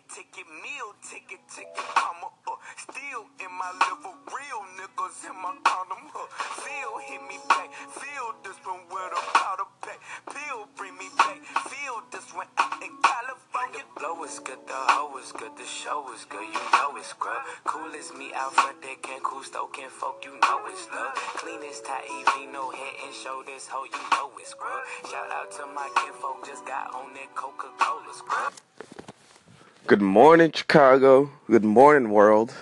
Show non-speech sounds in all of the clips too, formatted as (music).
ticket, comma, uh, still in my liver, real niggas in my condom, huh? Feel hit me back, feel this one with a powder pack, pill bring me back, feel this one out in California. Blow is good, the hoe is good, the show is good, you know it's scrub. Cool as me out front, they can't cool stoking folk, you know it's love. Clean as Taivino, no head and shoulders, hoe, you know it's scrub. Shout out to my kinfolk, just got on that Coca-Cola scrub. Good morning, Chicago. Good morning, world.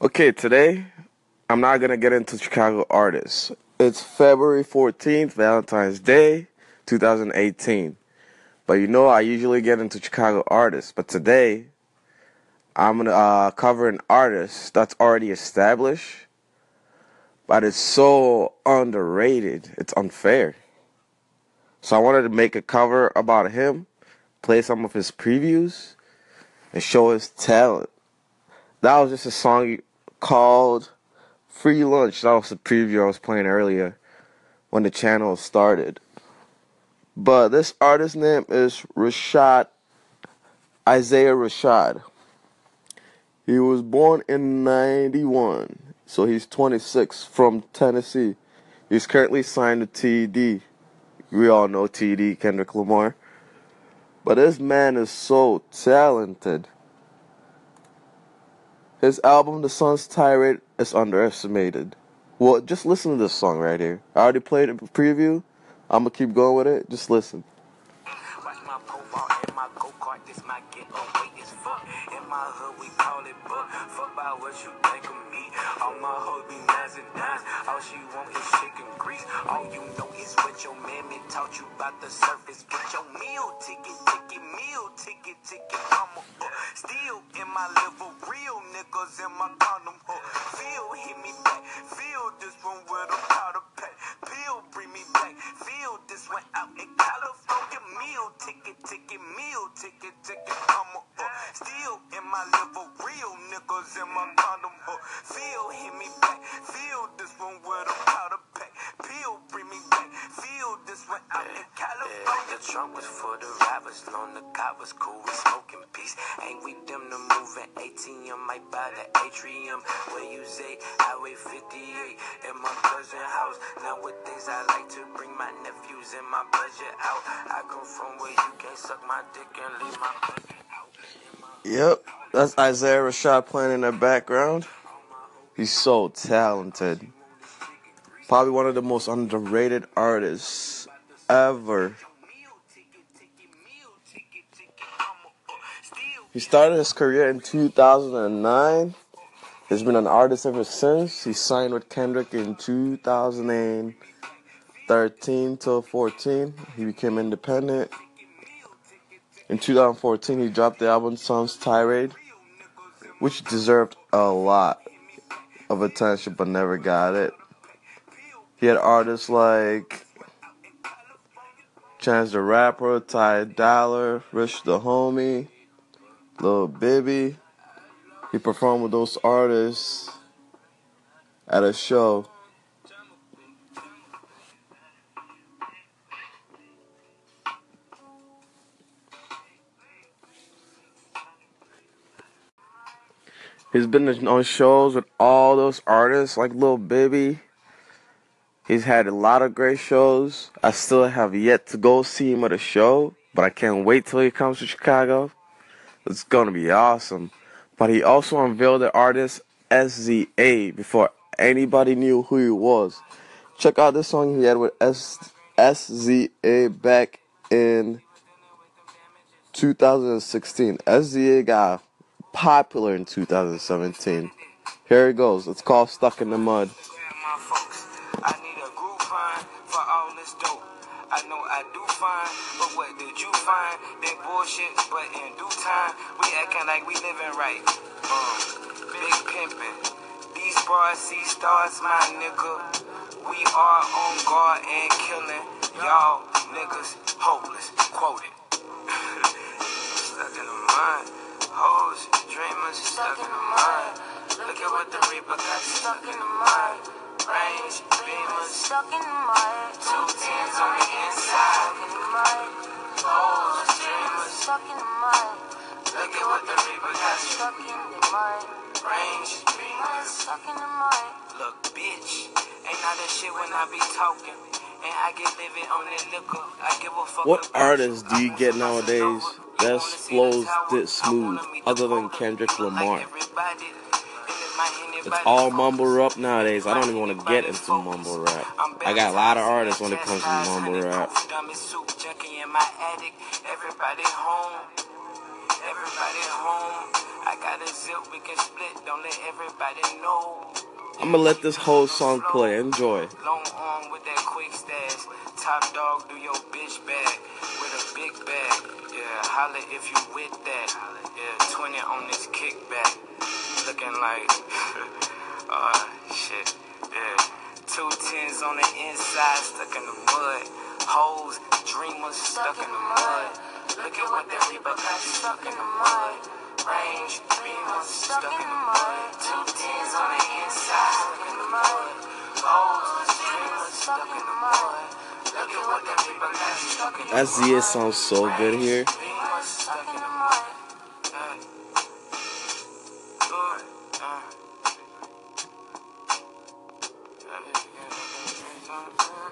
Okay, today I'm not gonna get into Chicago artists. It's February 14th, Valentine's Day, 2018. But you know, I usually get into Chicago artists. But today, I'm gonna uh, cover an artist that's already established, but it's so underrated. It's unfair. So I wanted to make a cover about him play some of his previews, and show his talent. That was just a song called Free Lunch. That was the preview I was playing earlier when the channel started. But this artist's name is Rashad Isaiah Rashad. He was born in 91, so he's 26 from Tennessee. He's currently signed to TD. We all know TD, Kendrick Lamar. But this man is so talented. His album, The Sun's Tirade, is underestimated. Well, just listen to this song right here. I already played a preview. I'm gonna keep going with it. Just listen. Watch my profile and my go-kart, this my getaway is fuck. In my hood, we call it. Fuck what you think of me. All my hoes be nines and dimes. All she want is chicken grease. All you know is what your mammy taught you about the surface. Get your meal ticket, ticket, meal ticket, ticket. I'm a, uh, still in my liver, real niggas in my condom. Uh, feel hit me back, feel this one with a powder pack. Pill bring me back, feel this one. Meal ticket, ticket, meal ticket, ticket. I'm a, uh, still in my liver, real niggas in my condom. Uh, feel hit me back, feel this one with a powder out. The trunk was for the robbers, loan the cop was cool, we smoking peace. Ain't we them to move an ATM, might buy the atrium. Where you say, Highway 58 in my cousin house. Nowadays I like to bring my nephews and my budget out. I come from where you can't suck my dick and leave my budget out. Yep, that's Isaiah Rashad playing in the background. He's so talented. Probably one of the most underrated artists ever. He started his career in 2009. He's been an artist ever since. He signed with Kendrick in 2013 till 14. He became independent. In 2014, he dropped the album Sun's Tirade, which deserved a lot of attention but never got it. He had artists like Chance the Rapper, Ty Dolla, Rich the Homie, Lil Bibby. He performed with those artists at a show. He's been on shows with all those artists like Lil Bibby. He's had a lot of great shows. I still have yet to go see him at a show, but I can't wait till he comes to Chicago. It's gonna be awesome. But he also unveiled the artist SZA before anybody knew who he was. Check out this song he had with S- SZA back in 2016. SZA got popular in 2017. Here it goes. It's called Stuck in the Mud. For all this dope. I know I do fine, but what did you find? That bullshit, but in due time, we acting like we living right. Um, big pimpin'. These bars see stars, my nigga. We are on guard and killing. Y'all niggas hopeless. Quoted. (laughs) stuck in the mud. Hoes, dreamers, stuck in the mud. Look at what the Reaper got stuck in the my range beamers. Stuck in the my two tens on the inside. Stuck in my. Stuck in my. Look at what the Reaper got stuck in the my range beamers. Stuck in the my. Look, bitch, ain't not that shit when I be talking. What artists do you get nowadays that flows this smooth other than Kendrick Lamar? It's all mumble rap nowadays. I don't even want to get into mumble rap. I'm got a lot of artists when it comes to mumble rap. proof, dummy soup, junkie in my attic. Everybody home. Everybody home. I got a zip, we can split. Don't let everybody know. I'm gonna let this whole song play. Enjoy. Long arm with that quick stash. Top dog do your bitch bag big bag. Yeah, holla if you with that. Yeah, 20 on this kickback. Looking like, uh, (laughs) shit. Yeah, two tens on the inside, stuck in the mud. Hoes, dreamers, stuck in the mud. Look at what that Reaper got stuck in the mud. Range, dreamers, stuck in the mud. Two tens on the inside, stuck in the mud. Hoes, dreamers, stuck in the mud. That. ZA sounds so good here.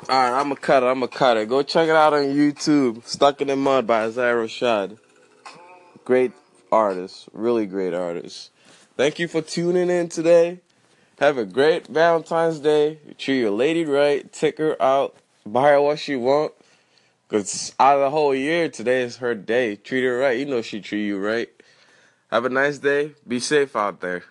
Alright, I'm gonna cut it. I'm gonna cut it. Go check it out on YouTube. Stuck in the Mud by Isaiah Rashad. Great artist. Really great artist. Thank you for tuning in today. Have a great Valentine's Day. Treat your lady right. Take her out. Buy her what she want. Cause out of the whole year, today is her day. Treat her right. You know she treat you right. Have a nice day. Be safe out there.